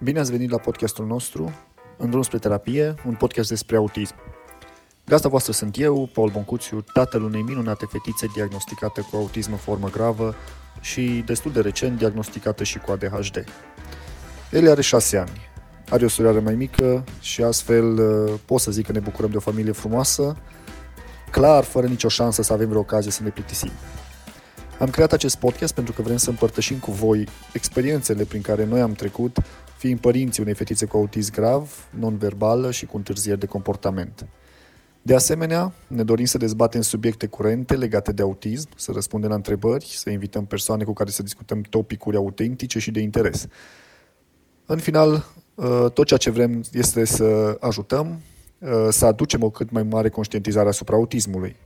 Bine ați venit la podcastul nostru, În drum spre terapie, un podcast despre autism. Gazda voastră sunt eu, Paul Boncuțiu, tatăl unei minunate fetițe diagnosticată cu autism în formă gravă și destul de recent diagnosticată și cu ADHD. El are șase ani, are o surioară mai mică și astfel uh, pot să zic că ne bucurăm de o familie frumoasă, clar, fără nicio șansă să avem vreo ocazie să ne plictisim. Am creat acest podcast pentru că vrem să împărtășim cu voi experiențele prin care noi am trecut, fiind părinții unei fetițe cu autism grav, non-verbală și cu întârzieri de comportament. De asemenea, ne dorim să dezbatem subiecte curente legate de autism, să răspundem la întrebări, să invităm persoane cu care să discutăm topicuri autentice și de interes. În final, uh, tot ceea ce vrem este să ajutăm, uh, să aducem o cât mai mare conștientizare asupra autismului.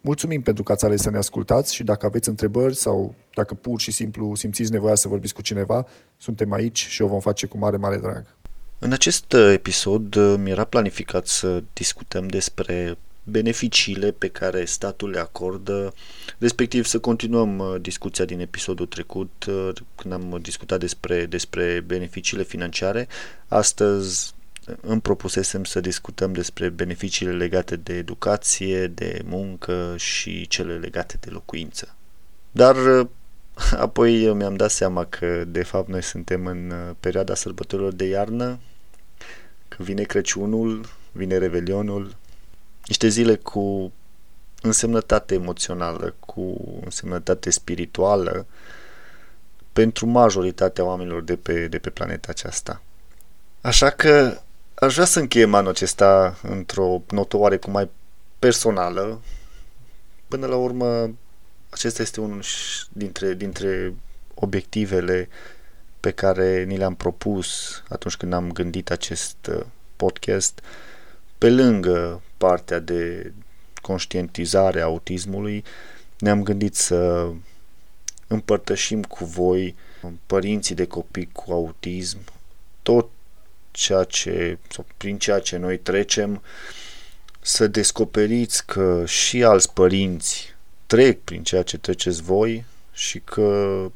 Mulțumim pentru că ați ales să ne ascultați și dacă aveți întrebări sau dacă pur și simplu simțiți nevoia să vorbiți cu cineva, suntem aici și o vom face cu mare, mare drag. În acest uh, episod uh, mi-era planificat să discutăm despre beneficiile pe care statul le acordă, respectiv să continuăm uh, discuția din episodul trecut când am discutat despre, despre beneficiile financiare. Astăzi îmi propusesem să discutăm despre beneficiile legate de educație, de muncă și cele legate de locuință. Dar apoi mi-am dat seama că de fapt noi suntem în perioada sărbătorilor de iarnă, că vine Crăciunul, vine Revelionul, niște zile cu însemnătate emoțională, cu însemnătate spirituală pentru majoritatea oamenilor de pe, de pe planeta aceasta. Așa că Aș vrea să încheiem anul acesta într-o notă oarecum mai personală. Până la urmă, acesta este unul dintre, dintre obiectivele pe care ni le-am propus atunci când am gândit acest uh, podcast. Pe lângă partea de conștientizare a autismului, ne-am gândit să împărtășim cu voi părinții de copii cu autism tot ceea ce, sau prin ceea ce noi trecem, să descoperiți că și alți părinți trec prin ceea ce treceți voi și că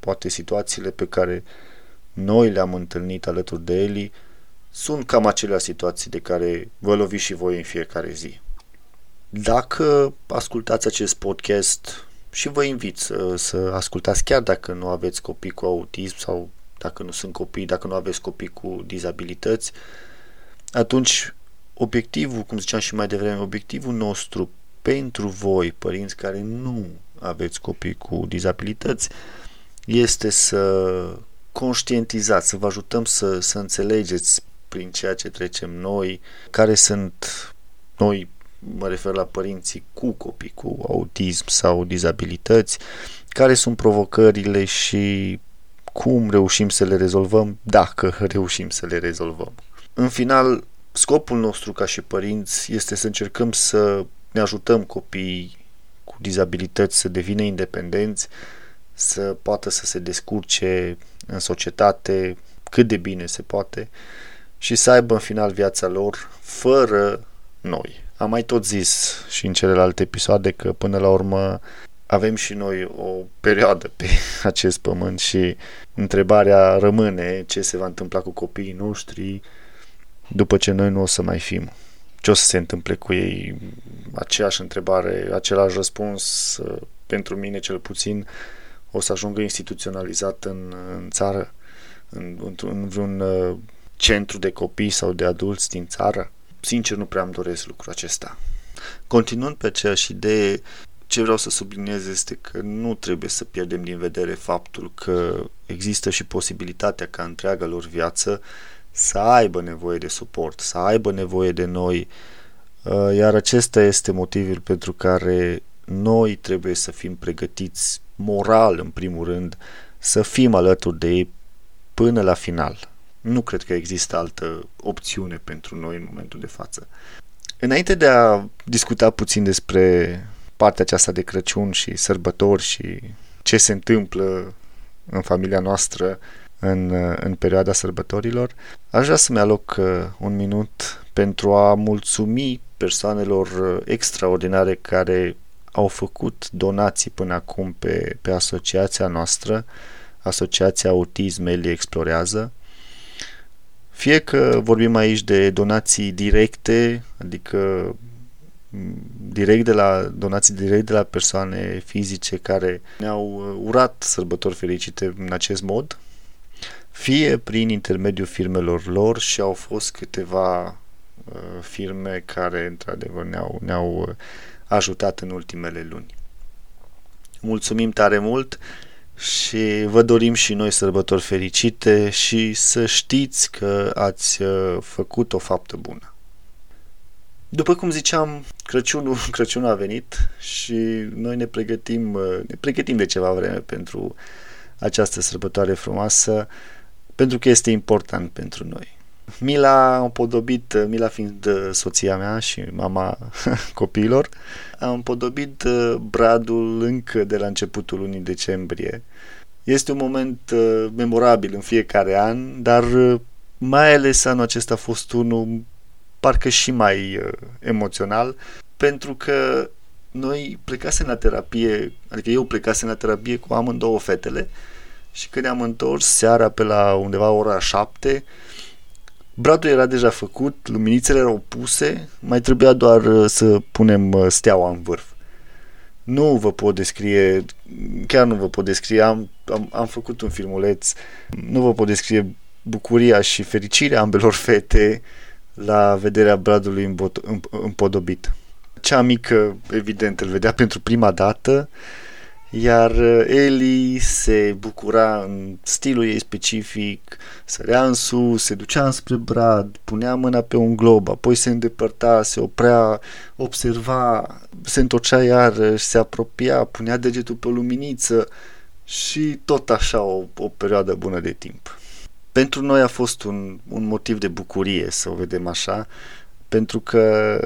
poate situațiile pe care noi le-am întâlnit alături de Eli sunt cam acelea situații de care vă loviți și voi în fiecare zi. Dacă ascultați acest podcast și vă invit să, să ascultați chiar dacă nu aveți copii cu autism sau dacă nu sunt copii, dacă nu aveți copii cu dizabilități, atunci obiectivul, cum ziceam și mai devreme, obiectivul nostru pentru voi, părinți care nu aveți copii cu dizabilități, este să conștientizați, să vă ajutăm să, să înțelegeți prin ceea ce trecem noi, care sunt noi, mă refer la părinții cu copii cu autism sau dizabilități, care sunt provocările și cum reușim să le rezolvăm, dacă reușim să le rezolvăm. În final, scopul nostru ca și părinți este să încercăm să ne ajutăm copiii cu dizabilități să devină independenți, să poată să se descurce în societate cât de bine se poate și să aibă în final viața lor fără noi. Am mai tot zis și în celelalte episoade că până la urmă avem și noi o perioadă pe acest pământ și întrebarea rămâne ce se va întâmpla cu copiii noștri după ce noi nu o să mai fim. Ce o să se întâmple cu ei? Aceeași întrebare, același răspuns uh, pentru mine cel puțin o să ajungă instituționalizat în, în țară, în, în vreun uh, centru de copii sau de adulți din țară. Sincer, nu prea îmi doresc lucrul acesta. Continuând pe aceeași idee, ce vreau să subliniez este că nu trebuie să pierdem din vedere faptul că există și posibilitatea ca întreaga lor viață să aibă nevoie de suport, să aibă nevoie de noi, uh, iar acesta este motivul pentru care noi trebuie să fim pregătiți moral, în primul rând, să fim alături de ei până la final. Nu cred că există altă opțiune pentru noi în momentul de față. Înainte de a discuta puțin despre partea aceasta de Crăciun și sărbători și ce se întâmplă în familia noastră în, în perioada sărbătorilor, aș vrea să-mi aloc uh, un minut pentru a mulțumi persoanelor uh, extraordinare care au făcut donații până acum pe, pe asociația noastră, Asociația Autism Eli Explorează. Fie că vorbim aici de donații directe, adică direct de la donații direct de la persoane fizice care ne-au urat sărbători fericite în acest mod, fie prin intermediul firmelor lor și au fost câteva uh, firme care într-adevăr ne-au, ne-au ajutat în ultimele luni. Mulțumim tare mult și vă dorim și noi sărbători fericite și să știți că ați uh, făcut o faptă bună. După cum ziceam, Crăciunul, Crăciunul a venit și noi ne pregătim, uh, ne pregătim de ceva vreme pentru această sărbătoare frumoasă, pentru că este important pentru noi. Mila am podobit, Mila fiind uh, soția mea și mama copiilor, am podobit uh, bradul încă de la începutul lunii decembrie. Este un moment uh, memorabil în fiecare an, dar mai ales anul acesta a fost unul parcă și mai emoțional, pentru că noi plecasem la terapie, adică eu plecasem la terapie cu amândouă fetele și când ne-am întors seara pe la undeva ora șapte, Bradul era deja făcut, luminițele erau puse, mai trebuia doar uh, să punem uh, steaua în vârf. Nu vă pot descrie, chiar nu vă pot descrie, am, am, am făcut un filmuleț, nu vă pot descrie bucuria și fericirea ambelor fete la vederea Bradului împodobit. Cea mică, evident, îl vedea pentru prima dată, iar uh, Eli se bucura în stilul ei specific, sărea în sus, se ducea înspre brad, punea mâna pe un glob, apoi se îndepărta, se oprea, observa, se întorcea iarăși, se apropia, punea degetul pe o luminiță și tot așa o, o perioadă bună de timp. Pentru noi a fost un, un motiv de bucurie să o vedem așa, pentru că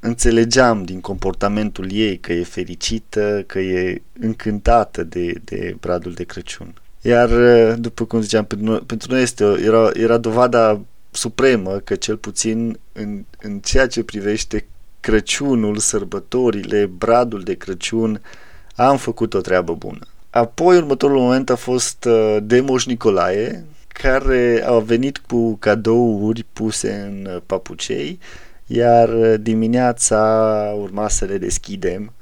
înțelegeam din comportamentul ei că e fericită, că e încântată de, de bradul de Crăciun. Iar, după cum ziceam, pentru noi, pentru noi este, era, era dovada supremă că cel puțin în, în ceea ce privește Crăciunul, sărbătorile, bradul de Crăciun, am făcut o treabă bună. Apoi, următorul moment a fost uh, de Moș Nicolae, care a venit cu cadouri puse în papucei iar uh, dimineața urma să le deschidem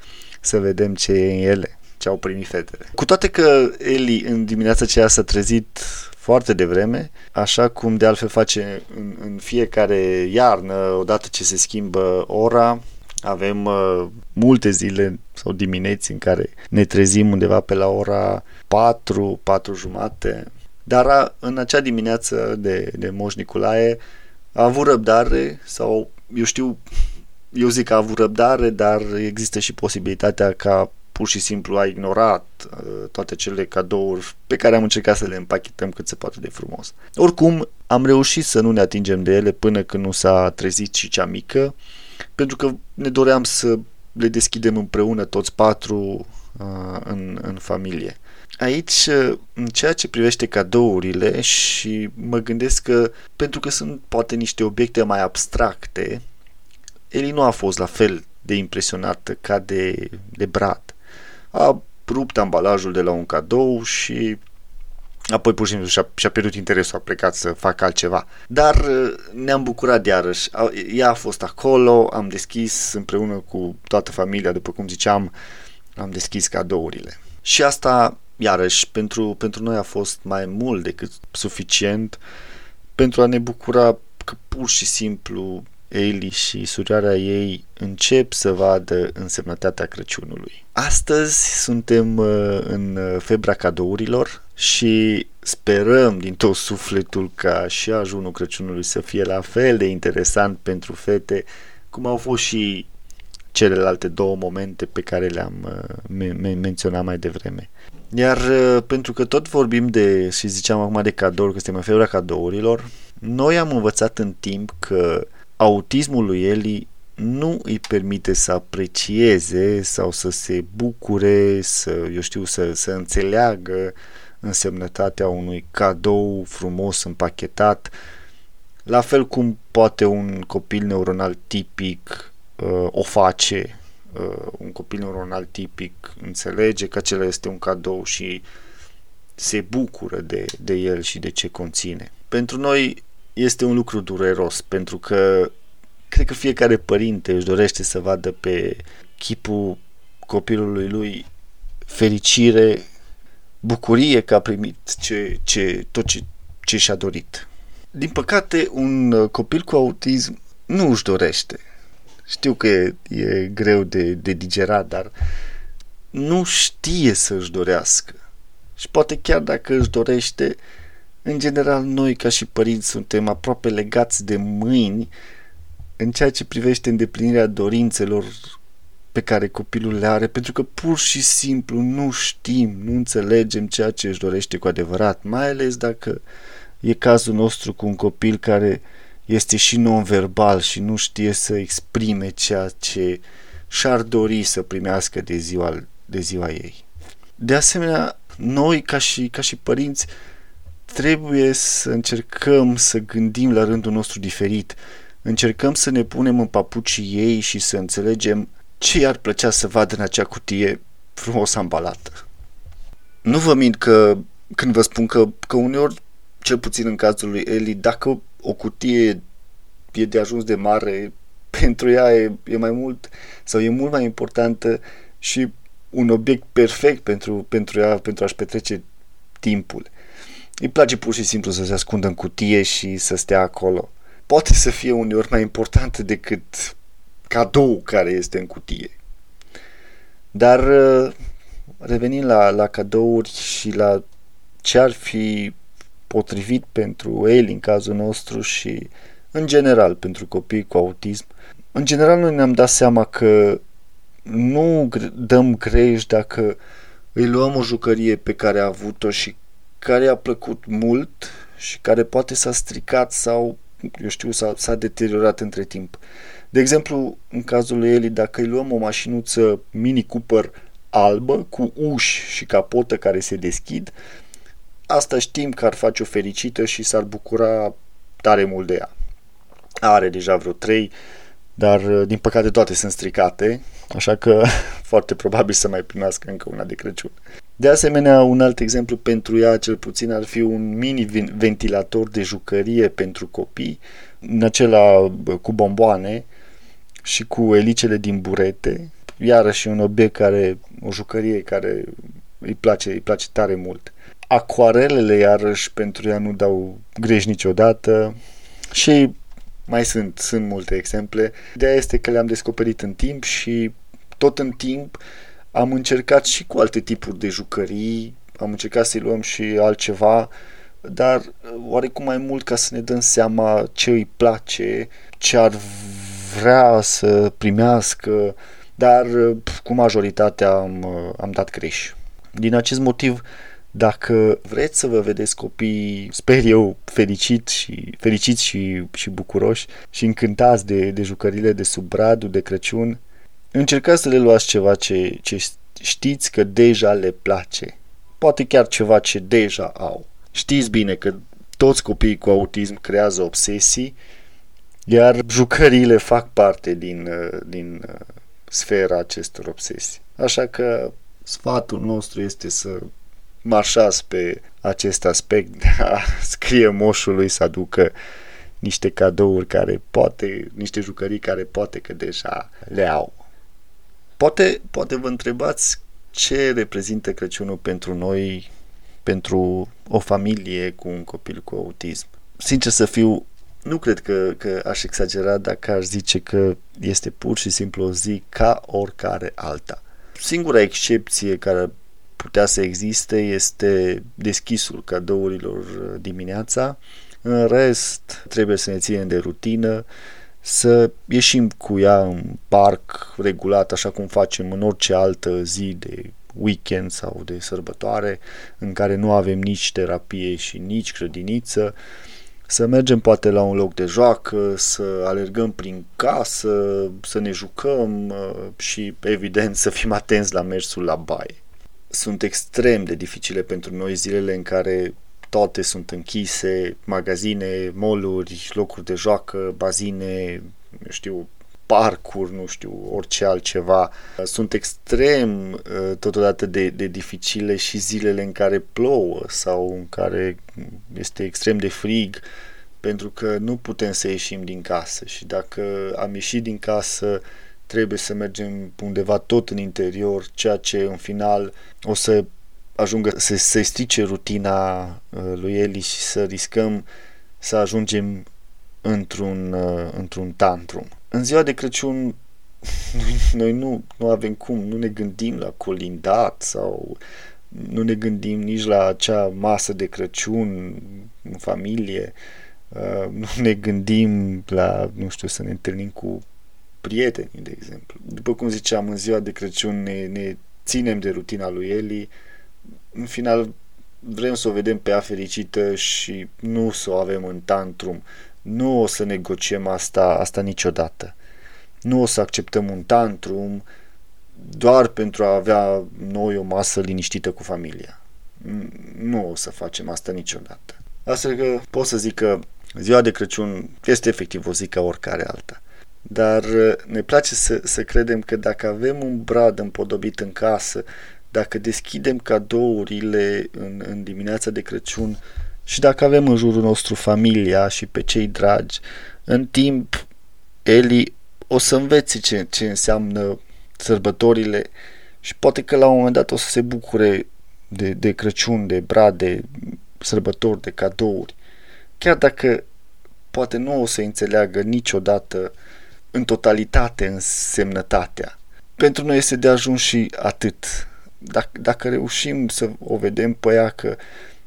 să vedem ce e în ele, ce au primit fetele. Cu toate că Eli în dimineața aceea s-a trezit foarte devreme, așa cum de altfel face în, în fiecare iarnă, odată ce se schimbă ora, avem uh, multe zile sau dimineți în care ne trezim undeva pe la ora 4, 4 jumate, dar a, în acea dimineață de, de Moș Nicolae a avut răbdare sau eu știu, eu zic că a avut răbdare, dar există și posibilitatea ca pur și simplu a ignorat uh, toate cele cadouri pe care am încercat să le împachetăm cât se poate de frumos. Oricum, am reușit să nu ne atingem de ele până când nu s-a trezit și cea mică, pentru că ne doream să le deschidem împreună toți patru uh, în, în familie. Aici, uh, în ceea ce privește cadourile și mă gândesc că pentru că sunt poate niște obiecte mai abstracte, Eli nu a fost la fel de impresionată ca de, de Brad. A rupt ambalajul de la un cadou și apoi pur și simplu și-a, și-a pierdut interesul, a plecat să facă altceva. Dar uh, ne-am bucurat de iarăși. Ea a fost acolo, am deschis împreună cu toată familia, după cum ziceam, am deschis cadourile. Și asta iarăși, pentru, pentru noi a fost mai mult decât suficient pentru a ne bucura că pur și simplu Eli și surioara ei încep să vadă însemnătatea Crăciunului. Astăzi suntem uh, în febra cadourilor și sperăm din tot sufletul ca și ajunul Crăciunului să fie la fel de interesant pentru fete cum au fost și celelalte două momente pe care le-am uh, men- menționat mai devreme. Iar uh, pentru că tot vorbim de, și ziceam acum de cadouri, că suntem în febra cadourilor, noi am învățat în timp că autismul lui Eli nu îi permite să aprecieze sau să se bucure, să, eu știu, să, să înțeleagă însemnătatea unui cadou frumos împachetat, la fel cum poate un copil neuronal tipic uh, o face uh, un copil neuronal tipic înțelege că acela este un cadou și se bucură de, de el și de ce conține. Pentru noi este un lucru dureros, pentru că cred că fiecare părinte își dorește să vadă pe chipul copilului lui fericire, bucurie că a primit ce, ce, tot ce, ce și-a dorit. Din păcate, un copil cu autism nu își dorește. Știu că e, e greu de, de digerat, dar nu știe să își dorească. Și poate chiar dacă își dorește, în general noi ca și părinți suntem aproape legați de mâini în ceea ce privește îndeplinirea dorințelor pe care copilul le are, pentru că pur și simplu nu știm, nu înțelegem ceea ce își dorește cu adevărat, mai ales dacă e cazul nostru cu un copil care este și non-verbal și nu știe să exprime ceea ce și-ar dori să primească de ziua, de ziua ei. De asemenea, noi ca și, ca și părinți trebuie să încercăm să gândim la rândul nostru diferit. Încercăm să ne punem în papucii ei și să înțelegem ce i-ar plăcea să vadă în acea cutie frumos ambalată. Nu vă mint că când vă spun că, că uneori, cel puțin în cazul lui Eli, dacă o cutie e de ajuns de mare, pentru ea e, e mai mult sau e mult mai importantă și un obiect perfect pentru, pentru ea, pentru a-și petrece timpul. Îi place pur și simplu să se ascundă în cutie și să stea acolo. Poate să fie uneori mai importantă decât cadou care este în cutie. Dar uh, revenind la, la cadouri și la ce ar fi potrivit pentru el în cazul nostru și în general pentru copii cu autism, în general noi ne-am dat seama că nu dăm greș dacă îi luăm o jucărie pe care a avut-o și care a plăcut mult și care poate s-a stricat sau, eu știu, s-a, s-a deteriorat între timp. De exemplu, în cazul lui Eli, dacă îi luăm o mașinuță Mini Cooper albă, cu uși și capotă care se deschid, asta știm că ar face o fericită și s-ar bucura tare mult de ea. Are deja vreo trei, dar din păcate toate sunt stricate, așa că foarte probabil să mai primească încă una de Crăciun. De asemenea, un alt exemplu pentru ea, cel puțin, ar fi un mini ventilator de jucărie pentru copii, în acela cu bomboane, și cu elicele din burete, iarăși un obiect care, o jucărie care îi place, îi place tare mult. Acoarelele, iarăși, pentru ea nu dau greș niciodată și mai sunt, sunt multe exemple. Ideea este că le-am descoperit în timp și tot în timp am încercat și cu alte tipuri de jucării, am încercat să-i luăm și altceva, dar oarecum mai mult ca să ne dăm seama ce îi place, ce ar vrea să primească, dar cu majoritatea am, am dat greș. Din acest motiv, dacă vreți să vă vedeți copii, sper eu, fericit și, fericiți și, și bucuroși și încântați de, de jucările de sub bradul de Crăciun, încercați să le luați ceva ce, ce știți că deja le place. Poate chiar ceva ce deja au. Știți bine că toți copiii cu autism creează obsesii iar jucăriile fac parte din, uh, din uh, sfera acestor obsesii. Așa că sfatul nostru este să marșați pe acest aspect de a scrie moșului să aducă niște cadouri care poate, niște jucării care poate că deja le au. Poate, poate vă întrebați ce reprezintă Crăciunul pentru noi, pentru o familie cu un copil cu autism. Sincer să fiu, nu cred că, că aș exagera dacă aș zice că este pur și simplu o zi ca oricare alta. Singura excepție care putea să existe este deschisul cadourilor dimineața. În rest, trebuie să ne ținem de rutină, să ieșim cu ea în parc regulat, așa cum facem în orice altă zi de weekend sau de sărbătoare, în care nu avem nici terapie și nici grădiniță să mergem poate la un loc de joacă, să alergăm prin casă, să ne jucăm uh, și, evident, să fim atenți la mersul la baie. Sunt extrem de dificile pentru noi zilele în care toate sunt închise, magazine, moluri, locuri de joacă, bazine, eu știu, parcuri, nu știu, orice altceva. Sunt extrem uh, totodată de, de dificile și zilele în care plouă sau în care este extrem de frig. pentru că nu putem să ieșim din casă și dacă am ieșit din casă trebuie să mergem undeva tot în interior, ceea ce în final o să ajungă să se strice rutina uh, lui Eli și să riscăm să ajungem într-un, uh, într-un tantrum. În ziua de Crăciun noi, noi nu, nu avem cum, nu ne gândim la colindat sau nu ne gândim nici la acea masă de Crăciun în familie, uh, nu ne gândim la, nu știu, să ne întâlnim cu prietenii, de exemplu. După cum ziceam, în ziua de Crăciun ne, ne ținem de rutina lui Eli, în final vrem să o vedem pe ea fericită și nu să o avem în tantrum. Nu o să negociem asta, asta niciodată. Nu o să acceptăm un tantrum doar pentru a avea noi o masă liniștită cu familia. Nu o să facem asta niciodată. Astfel că pot să zic că ziua de Crăciun este efectiv o zi ca oricare alta. Dar ne place să, să credem că dacă avem un brad împodobit în casă, dacă deschidem cadourile în, în dimineața de Crăciun și dacă avem în jurul nostru familia și pe cei dragi, în timp Eli o să învețe ce, ce înseamnă sărbătorile și poate că la un moment dat o să se bucure de, de Crăciun, de brade, sărbători, de cadouri. Chiar dacă poate nu o să înțeleagă niciodată în totalitate însemnătatea. Pentru noi este de ajuns și atât dacă, dacă reușim să o vedem pe ea că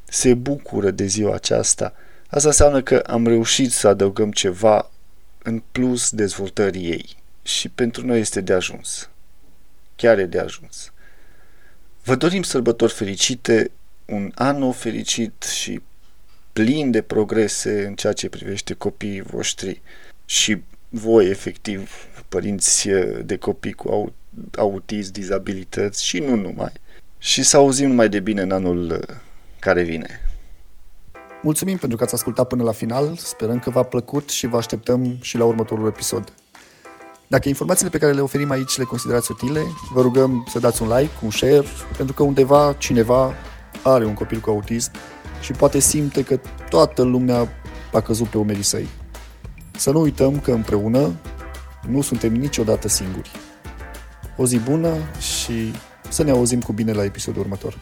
se bucură de ziua aceasta, asta înseamnă că am reușit să adăugăm ceva în plus dezvoltării ei. Și pentru noi este de ajuns. Chiar e de ajuns. Vă dorim sărbători fericite, un an nou fericit și plin de progrese în ceea ce privește copiii voștri și voi, efectiv, părinți de copii cu autism, dizabilități și nu numai. Și să auzim mai de bine în anul uh, care vine. Mulțumim pentru că ați ascultat până la final, sperăm că v-a plăcut și vă așteptăm și la următorul episod. Dacă informațiile pe care le oferim aici le considerați utile, vă rugăm să dați un like, un share, pentru că undeva cineva are un copil cu autism și poate simte că toată lumea a căzut pe umerii săi. Să nu uităm că împreună nu suntem niciodată singuri. O zi bună și să ne auzim cu bine la episodul următor.